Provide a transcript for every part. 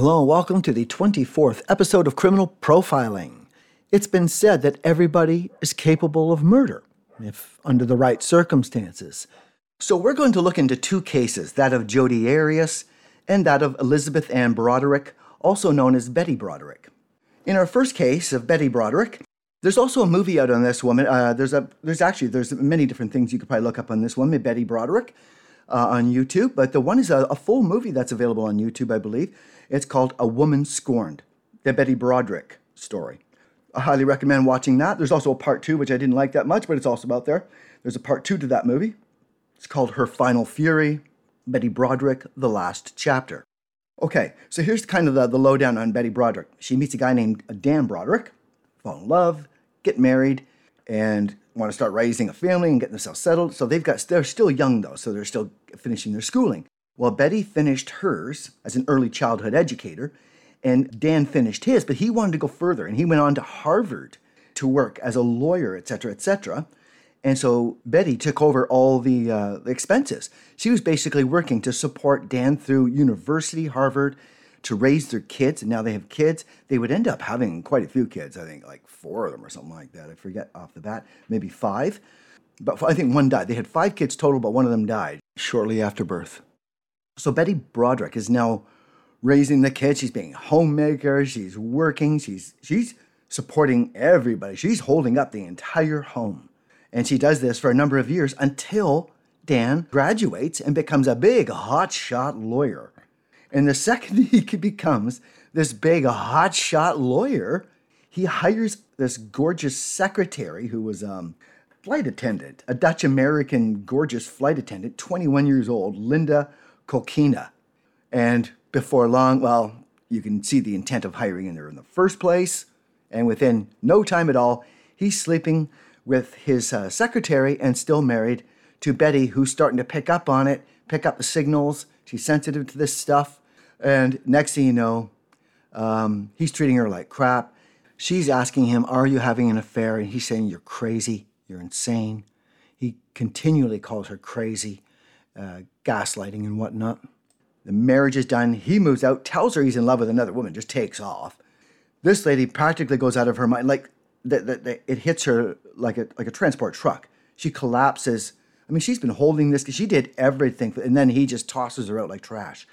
Hello, and welcome to the 24th episode of Criminal Profiling. It's been said that everybody is capable of murder, if under the right circumstances. So we're going to look into two cases that of Jodi Arias and that of Elizabeth Ann Broderick, also known as Betty Broderick. In our first case of Betty Broderick, there's also a movie out on this woman. Uh, there's a there's actually there's many different things you could probably look up on this woman, Betty Broderick, uh, on YouTube. But the one is a, a full movie that's available on YouTube, I believe. It's called A Woman Scorned, the Betty Broderick story. I highly recommend watching that. There's also a part two, which I didn't like that much, but it's also out there. There's a part two to that movie. It's called Her Final Fury, Betty Broderick, The Last Chapter. Okay, so here's kind of the, the lowdown on Betty Broderick. She meets a guy named Dan Broderick, fall in love, get married, and want to start raising a family and getting themselves settled. So they've got they're still young though, so they're still finishing their schooling. Well, Betty finished hers as an early childhood educator, and Dan finished his, but he wanted to go further, and he went on to Harvard to work as a lawyer, et cetera, et cetera. And so Betty took over all the, uh, expenses. She was basically working to support Dan through university, Harvard, to raise their kids. And now they have kids. They would end up having quite a few kids, I think like four of them or something like that. I forget off the bat, maybe five. But I think one died. They had five kids total, but one of them died shortly after birth. So Betty Broderick is now raising the kids. She's being homemaker. She's working. She's she's supporting everybody. She's holding up the entire home. And she does this for a number of years until Dan graduates and becomes a big hotshot lawyer. And the second he becomes this big hotshot lawyer, he hires this gorgeous secretary who was um, flight attendant, a Dutch American gorgeous flight attendant, 21 years old, Linda Kolkena. And before long, well, you can see the intent of hiring in there in the first place. And within no time at all, he's sleeping with his uh, secretary and still married to Betty, who's starting to pick up on it, pick up the signals. She's sensitive to this stuff. And next thing you know, um, he's treating her like crap. She's asking him, Are you having an affair? And he's saying, You're crazy. You're insane. He continually calls her crazy uh, gaslighting and whatnot. The marriage is done. He moves out, tells her he's in love with another woman, just takes off. This lady practically goes out of her mind. Like the, the, the, it hits her like a like a transport truck. She collapses. I mean, she's been holding this. Because she did everything, and then he just tosses her out like trash.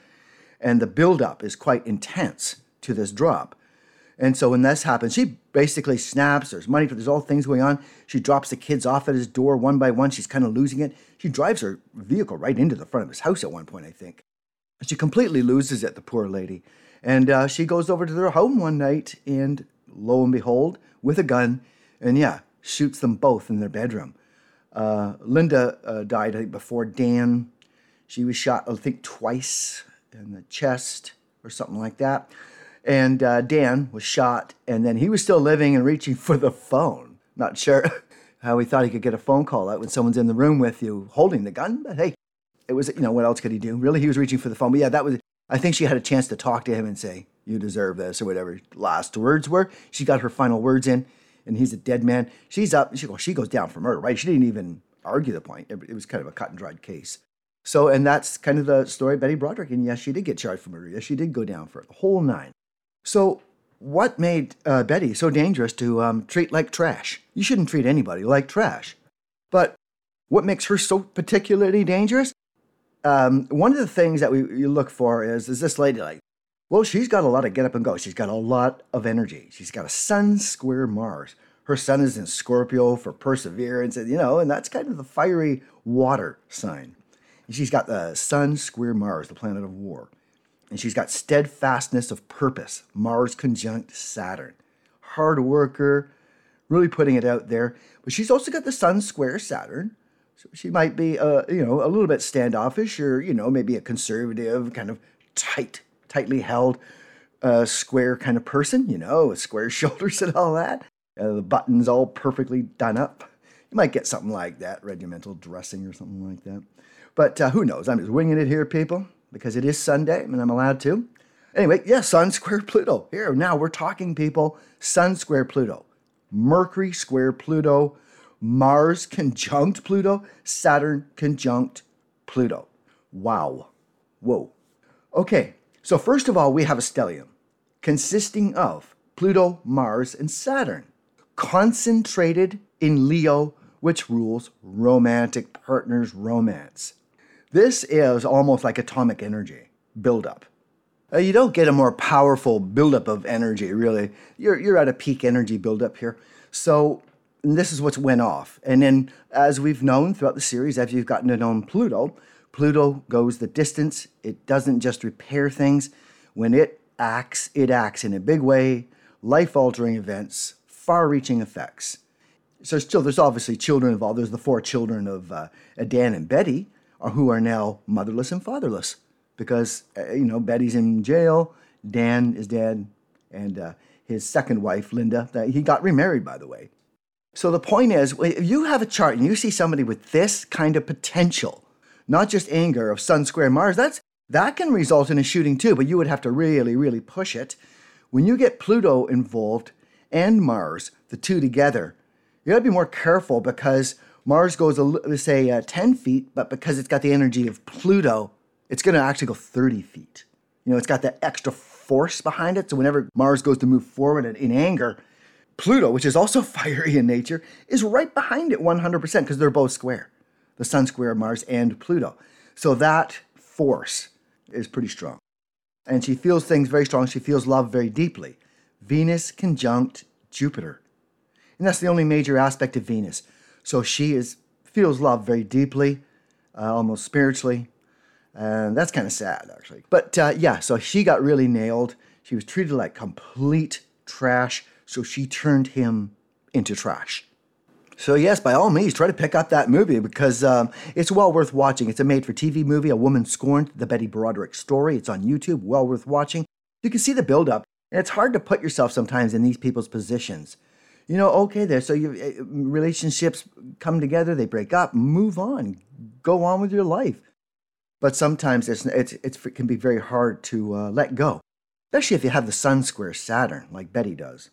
And the buildup is quite intense to this drop. And so when this happens, she basically snaps. There's money there's all things going on. She drops the kids off at his door one by one. She's kind of losing it. She drives her vehicle right into the front of his house at one point, I think. She completely loses it, the poor lady. And uh, she goes over to their home one night, and lo and behold, with a gun, and yeah, shoots them both in their bedroom. Uh, Linda uh, died, I think, before Dan. She was shot, I think, twice in the chest or something like that. And uh, Dan was shot, and then he was still living and reaching for the phone. Not sure how he thought he could get a phone call out when someone's in the room with you holding the gun, but hey, it was, you know, what else could he do? Really, he was reaching for the phone. But yeah, that was, I think she had a chance to talk to him and say, you deserve this, or whatever last words were. She got her final words in, and he's a dead man. She's up, she goes, she goes down for murder, right? She didn't even argue the point. It was kind of a cut and dried case. So, and that's kind of the story of Betty Broderick. And yes, she did get charged for murder. Yes, she did go down for the whole nine. So, what made uh, Betty so dangerous to um, treat like trash? You shouldn't treat anybody like trash. But what makes her so particularly dangerous? Um, one of the things that we you look for is is this lady like, well, she's got a lot of get up and go. She's got a lot of energy. She's got a sun square Mars. Her sun is in Scorpio for perseverance, and you know, and that's kind of the fiery water sign. And she's got the sun square Mars, the planet of war. And she's got steadfastness of purpose, Mars conjunct Saturn. Hard worker, really putting it out there. But she's also got the sun square Saturn. So she might be, uh, you know, a little bit standoffish or, you know, maybe a conservative, kind of tight, tightly held, uh, square kind of person, you know, with square shoulders and all that. Uh, the buttons all perfectly done up. You might get something like that, regimental dressing or something like that. But uh, who knows? I'm just winging it here, people because it is Sunday and I'm allowed to. Anyway, yeah, Sun square Pluto. Here, now we're talking, people. Sun square Pluto, Mercury square Pluto, Mars conjunct Pluto, Saturn conjunct Pluto. Wow. Whoa. Okay, So, first of all, we have a stellium consisting of Pluto, Mars, and Saturn, concentrated in Leo, which rules romantic partners' romance. This is almost like atomic energy buildup. Uh, you don't get a more powerful buildup of energy, really. You're, you're at a peak energy buildup here. So, this is what's went off. And then, as we've known throughout the series, as you've gotten to know Pluto, Pluto goes the distance. It doesn't just repair things. When it acts, it acts in a big way, life altering events, far reaching effects. So, still, there's obviously children involved. There's the four children of uh, Dan and Betty, uh, who are now motherless and fatherless because uh, you know Betty's in jail, Dan is dead, and uh, his second wife Linda. That he got remarried, by the way. So the point is, if you have a chart and you see somebody with this kind of potential, not just anger of Sun square Mars, that's that can result in a shooting too. But you would have to really, really push it. When you get Pluto involved and Mars, the two together, you got to be more careful because Mars goes, let's say, uh, 10 feet, but because it's got the energy of Pluto, it's going to actually go 30 feet. You know, it's got that extra force behind it. So whenever Mars goes to move forward in anger, Pluto, which is also fiery in nature, is right behind it 100% because they're both square the Sun square Mars and Pluto. So that force is pretty strong. And she feels things very strong. She feels love very deeply. Venus conjunct Jupiter. And that's the only major aspect of Venus. So she is feels love very deeply, uh, almost spiritually, and that's kind of sad, actually. But uh, yeah, so she got really nailed. She was treated like complete trash, so she turned him into trash. So, yes, by all means, try to pick up that movie because um, it's well worth watching. It's a made for TV movie, A Woman Scorned, the Betty Broderick story. It's on YouTube, well worth watching. You can see the buildup, and it's hard to put yourself sometimes in these people's positions. You know, okay, there, so you, uh, relationships come together, they break up, move on, go on with your life. But sometimes it's, it's, it's, it can be very hard to uh, let go, especially if you have the Sun square Saturn, like Betty does.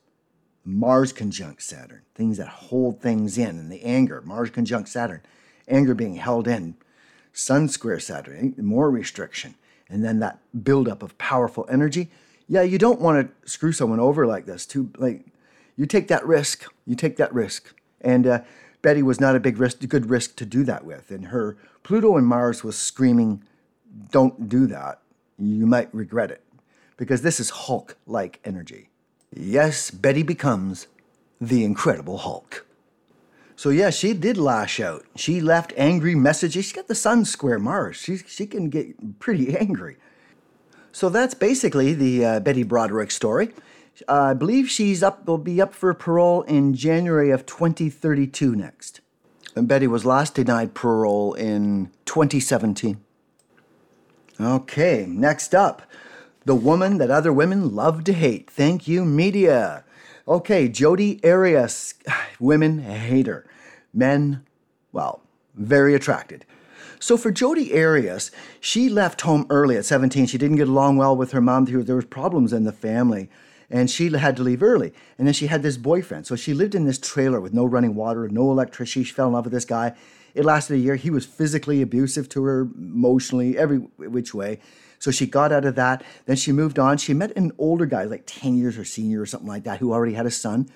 Mars conjunct Saturn, things that hold things in, and the anger, Mars conjunct Saturn, anger being held in, Sun square Saturn, more restriction, and then that buildup of powerful energy. Yeah, you don't want to screw someone over like this. Too like, you take that risk. You take that risk, and uh, Betty was not a big risk, good risk to do that with. And her Pluto and Mars was screaming, "Don't do that. You might regret it," because this is Hulk-like energy. Yes, Betty becomes the Incredible Hulk. So yeah, she did lash out. She left angry messages. She's got the Sun square Mars. She she can get pretty angry. So that's basically the uh, Betty Broderick story. Uh, I believe she's up will be up for parole in January of 2032 next. And Betty was last denied parole in 2017. Okay, next up. The woman that other women love to hate. Thank you, media. Okay, Jodi Arias. Women hate her. Men, well, very attracted. So for Jodi Arias, she left home early at 17. She didn't get along well with her mom. There was problems in the family and she had to leave early. And then she had this boyfriend. So she lived in this trailer with no running water, no electricity. She fell in love with this guy. It lasted a year. He was physically abusive to her, emotionally, every which way. So she got out of that. Then she moved on. She met an older guy, like 10 years or senior or something like that, who already had a son.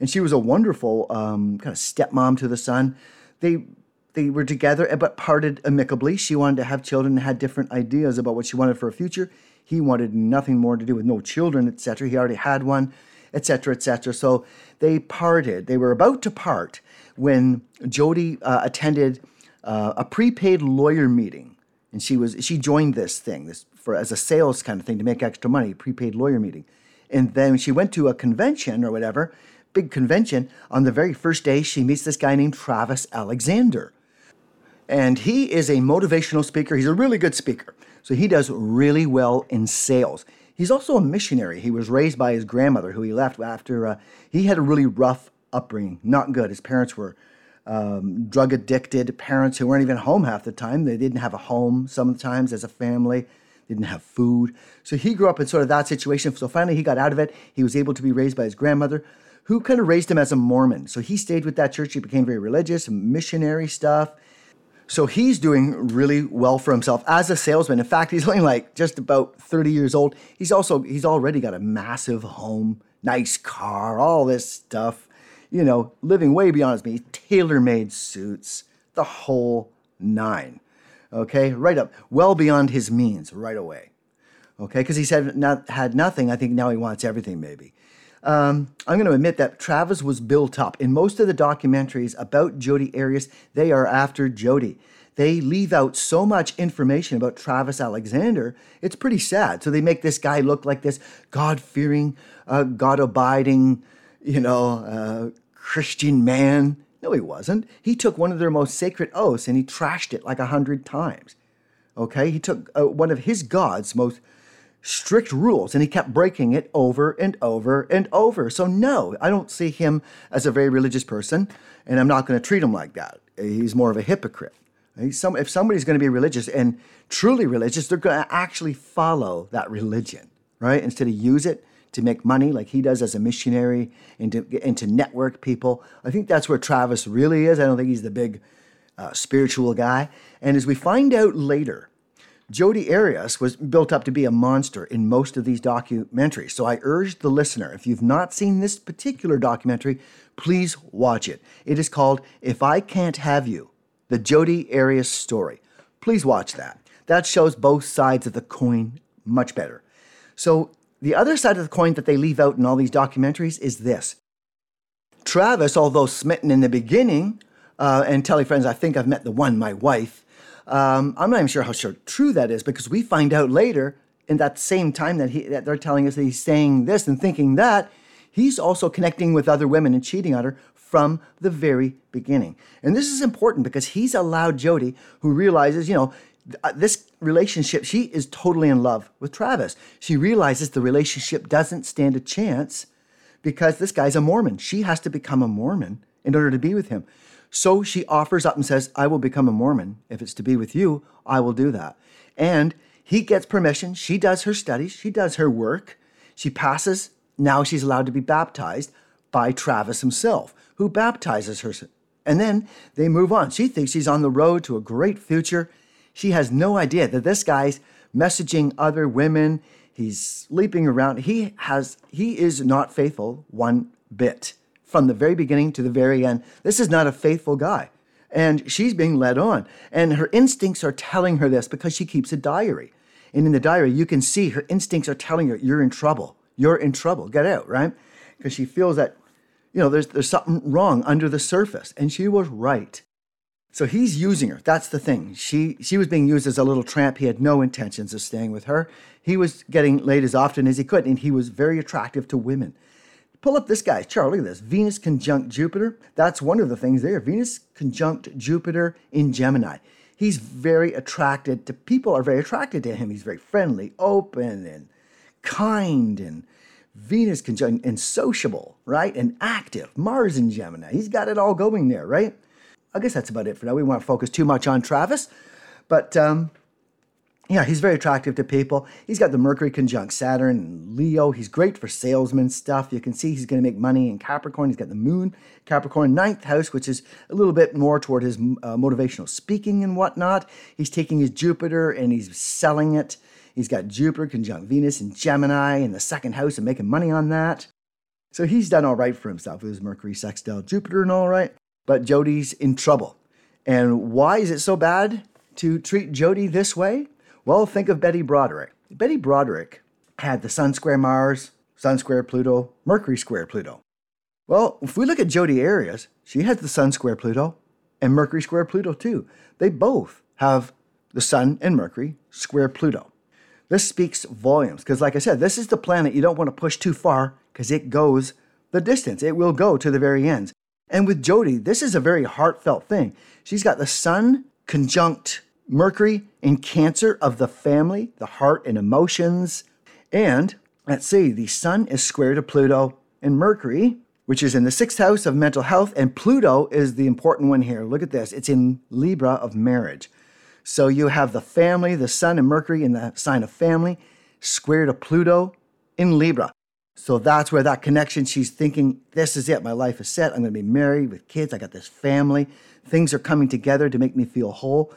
And she was a wonderful um, kind of stepmom to the son. They they were together but parted amicably. She wanted to have children and had different ideas about what she wanted for a future. He wanted nothing more to do with no children, etc. He already had one, etc., etc. So they parted. They were about to part when Jodi uh, attended uh, a prepaid lawyer meeting, and she was she joined this thing this for as a sales kind of thing to make extra money, prepaid lawyer meeting, and then she went to a convention or whatever, big convention. On the very first day, she meets this guy named Travis Alexander, and he is a motivational speaker. He's a really good speaker. So he does really well in sales. He's also a missionary. He was raised by his grandmother, who he left after uh, he had a really rough upbringing, not good. His parents were um, drug addicted parents who weren't even home half the time. They didn't have a home sometimes as a family, they didn't have food. So he grew up in sort of that situation. So finally, he got out of it. He was able to be raised by his grandmother, who kind of raised him as a Mormon. So he stayed with that church. He became very religious, missionary stuff. So he's doing really well for himself as a salesman. In fact, he's only like just about 30 years old. He's also he's already got a massive home, nice car, all this stuff. You know, living way beyond his means, tailor-made suits, the whole nine. Okay, right up, well beyond his means, right away. Okay, because he said not had nothing. I think now he wants everything, maybe. Um, I'm going to admit that Travis was built up. In most of the documentaries about Jodi Arias, they are after Jodi. They leave out so much information about Travis Alexander, it's pretty sad. So they make this guy look like this God fearing, uh, God abiding, you know, uh, Christian man. No, he wasn't. He took one of their most sacred oaths and he trashed it like a hundred times. Okay? He took uh, one of his God's most strict rules and he kept breaking it over and over and over. So, no, I don't see him as a very religious person and I'm not going to treat him like that. He's more of a hypocrite. Some, if somebody's going to be religious and truly religious, they're going to actually follow that religion, right? Instead of use it to make money like he does as a missionary and to, and to network people. I think that's where Travis really is. I don't think he's the big uh, spiritual guy. And as we find out later, Jodi Arias was built up to be a monster in most of these documentaries. So I urge the listener, if you've not seen this particular documentary, please watch it. It is called If I Can't Have You, the Jodi Arias story. Please watch that. That shows both sides of the coin much better. So the other side of the coin that they leave out in all these documentaries is this. Travis, although smitten in the beginning, uh, and telling friends, I think I've met the one, my wife, um, I'm not even sure how sure true that is because we find out later in that same time that, he, that they're telling us that he's saying this and thinking that, he's also connecting with other women and cheating on her from the very beginning. And this is important because he's allowed Jodi, who realizes, you know, uh, this relationship, she is totally in love with Travis. She realizes the relationship doesn't stand a chance because this guy's a Mormon. She has to become a Mormon in order to be with him. So she offers up and says, I will become a Mormon. If it's to be with you, I will do that. And he gets permission. She does her studies, she does her work. She passes. Now she's allowed to be baptized by Travis himself, who baptizes her. And then they move on. She thinks she's on the road to a great future. She has no idea that this guy's messaging other women. He's sleeping around. He has he is not faithful one bit from the very beginning to the very end. This is not a faithful guy. And she's being led on. And her instincts are telling her this because she keeps a diary. And in the diary, you can see her instincts are telling her, you're in trouble. You're in trouble. Get out, right? Because she feels that, you know, there's, there's something wrong under the surface. And she was right. So he's using her. That's the thing. She she was being used as a little tramp. He had no intentions of staying with her. He was getting laid as often as he could, and he was very attractive to women. Pull up this guy, Charlie. Look at this. Venus conjunct Jupiter. That's one of the things there. Venus conjunct Jupiter in Gemini. He's very attracted to people are very attracted to him. He's very friendly, open, and kind, and Venus conjunct and sociable, right? And active. Mars in Gemini. He's got it all going there, right? I guess that's about it for now. We won't focus too much on Travis, but um, yeah, he's very attractive to people. He's got the Mercury conjunct Saturn and Leo. He's great for salesman stuff. You can see he's going to make money in Capricorn. He's got the Moon, Capricorn, ninth house, which is a little bit more toward his uh, motivational speaking and whatnot. He's taking his Jupiter and he's selling it. He's got Jupiter conjunct Venus and Gemini in the second house and making money on that. So he's done all right for himself with his Mercury sextile Jupiter and all right. But Jodi's in trouble. And why is it so bad to treat Jodi this way? Well, think of Betty Broderick. Betty Broderick had the Sun square Mars, Sun square Pluto, Mercury square Pluto. Well, if we look at Jodi Arias, she has the Sun square Pluto and Mercury square Pluto too. They both have the Sun and Mercury square Pluto. This speaks volumes because, like I said, this is the planet you don't want to push too far because it goes the distance. It will go to the very ends. And with Jodi, this is a very heartfelt thing. She's got the Sun conjunct Mercury in Cancer of the family, the heart and emotions. And let's see, the Sun is square to Pluto and Mercury, which is in the sixth house of mental health. And Pluto is the important one here. Look at this it's in Libra of marriage. So you have the family, the Sun and Mercury in the sign of family, square to Pluto in Libra. So that's where that connection, she's thinking, this is it. My life is set. I'm going to be married with kids. I got this family. Things are coming together to make me feel whole.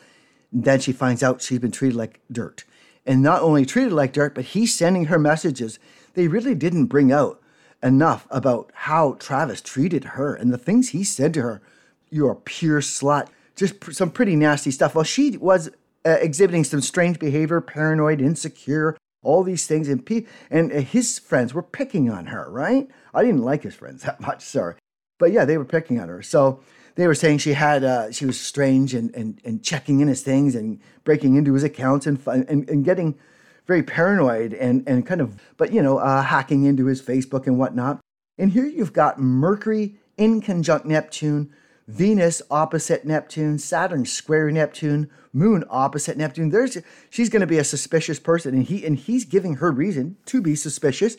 Then she finds out she's been treated like dirt. And not only treated like dirt, but he's sending her messages. They really didn't bring out enough about how Travis treated her and the things he said to her. You're a pure slut. Just pr- some pretty nasty stuff. Well, she was uh, exhibiting some strange behavior, paranoid, insecure, all these things. And, pe- and uh, his friends were picking on her, right? I didn't like his friends that much, sorry. But yeah, they were picking on her. So they were saying she had, uh, she was strange and, and, and checking in his things and breaking into his accounts and, and, and getting very paranoid and, and kind of, but you know, uh, hacking into his Facebook and whatnot. And here you've got Mercury in conjunct Neptune, Venus opposite Neptune, Saturn square Neptune, Moon opposite Neptune. There's she's going to be a suspicious person, and he and he's giving her reason to be suspicious.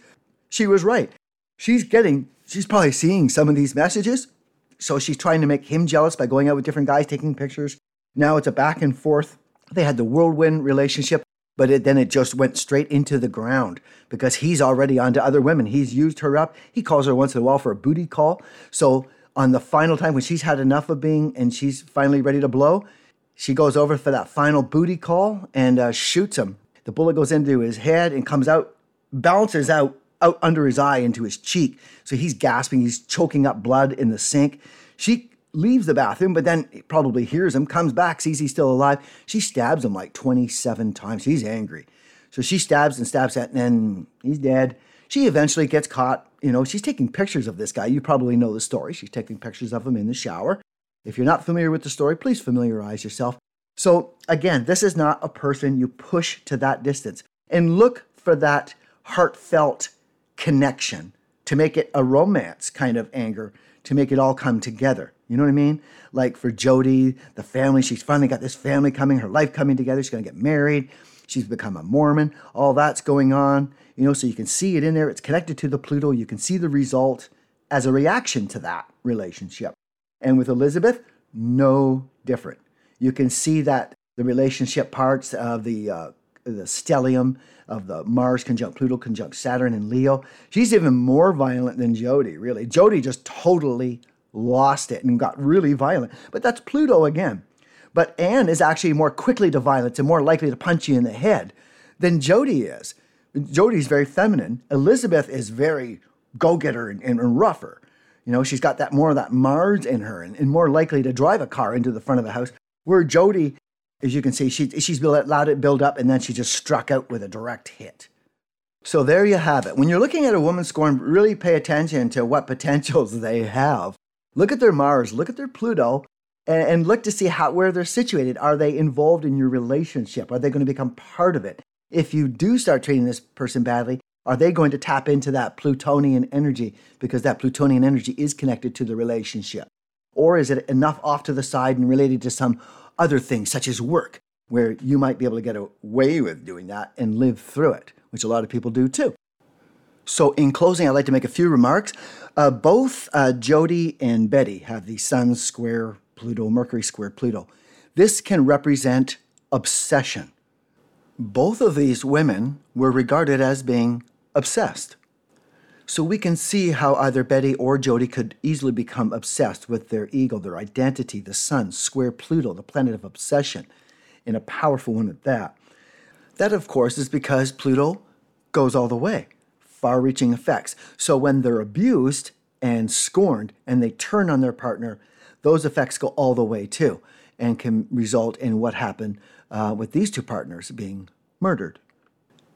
She was right. She's getting, she's probably seeing some of these messages, so she's trying to make him jealous by going out with different guys, taking pictures. Now it's a back and forth. They had the whirlwind relationship, but it, then it just went straight into the ground because he's already onto other women. He's used her up. He calls her once in a while for a booty call. So on the final time when she's had enough of being and she's finally ready to blow, she goes over for that final booty call and uh, shoots him. The bullet goes into his head and comes out, bounces out out under his eye into his cheek. So he's gasping, he's choking up blood in the sink. She leaves the bathroom, but then probably hears him, comes back, sees he's still alive. She stabs him like 27 times. He's angry. So she stabs and stabs at, and then he's dead. She eventually gets caught. You know, she's taking pictures of this guy. You probably know the story. She's taking pictures of him in the shower. If you're not familiar with the story, please familiarize yourself. So, again, this is not a person you push to that distance. And look for that heartfelt connection to make it a romance kind of anger, to make it all come together. You know what I mean? Like for Jodi, the family, she's finally got this family coming, her life coming together. She's going to get married. She's become a Mormon. All that's going on. You know, so you can see it in there. It's connected to the Pluto. You can see the result as a reaction to that relationship. And with Elizabeth, no different. You can see that the relationship parts of the uh, the stellium of the Mars conjunct Pluto conjunct Saturn and Leo. She's even more violent than Jodi, really. Jodi just totally lost it and got really violent. But that's Pluto again. But Anne is actually more quickly to violence and more likely to punch you in the head than Jodi is. Jodi's very feminine. Elizabeth is very go-getter and, and, rougher. You know, she's got that more of that Mars in her and, and more likely to drive a car into the front of the house. Where Jodi as you can see, she, she's allowed it build up and then she just struck out with a direct hit. So there you have it. When you're looking at a woman scorn, really pay attention to what potentials they have. Look at their Mars, look at their Pluto, and, and look to see how where they're situated. Are they involved in your relationship? Are they going to become part of it? If you do start treating this person badly, are they going to tap into that Plutonian energy because that Plutonian energy is connected to the relationship? Or is it enough off to the side and related to some other things such as work, where you might be able to get away with doing that and live through it, which a lot of people do too. So, in closing, I'd like to make a few remarks. Uh, both uh, Jodi and Betty have the Sun square Pluto, Mercury square Pluto. This can represent obsession. Both of these women were regarded as being obsessed. So we can see how either Betty or Jodi could easily become obsessed with their ego, their identity, the sun, square Pluto, the planet of obsession, and a powerful one at that. That, of course, is because Pluto goes all the way, far reaching effects. So when they're abused and scorned and they turn on their partner, those effects go all the way too and can result in what happened uh, with these two partners being murdered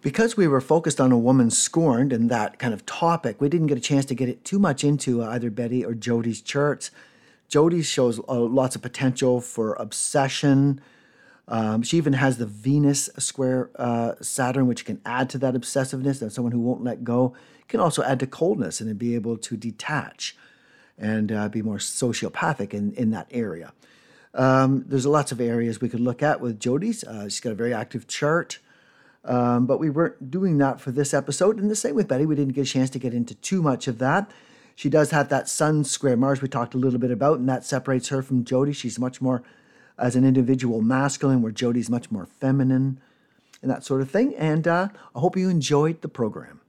because we were focused on a woman scorned and that kind of topic, we didn't get a chance to get it too much into either Betty or Jodi's charts. Jodi shows uh, lots of potential for obsession. Um, she even has the Venus square uh, Saturn, which can add to that obsessiveness. And someone who won't let go can also add to coldness and be able to detach and uh, be more sociopathic in, in that area. Um, there's lots of areas we could look at with Jodi's. Uh, she's got a very active chart. Um, but we weren't doing that for this episode. And the same with Betty, we didn't get a chance to get into too much of that. She does have that Sun square Mars we talked a little bit about, and that separates her from Jodi. She's much more, as an individual, masculine, where Jodi's much more feminine and that sort of thing. And uh, I hope you enjoyed the program.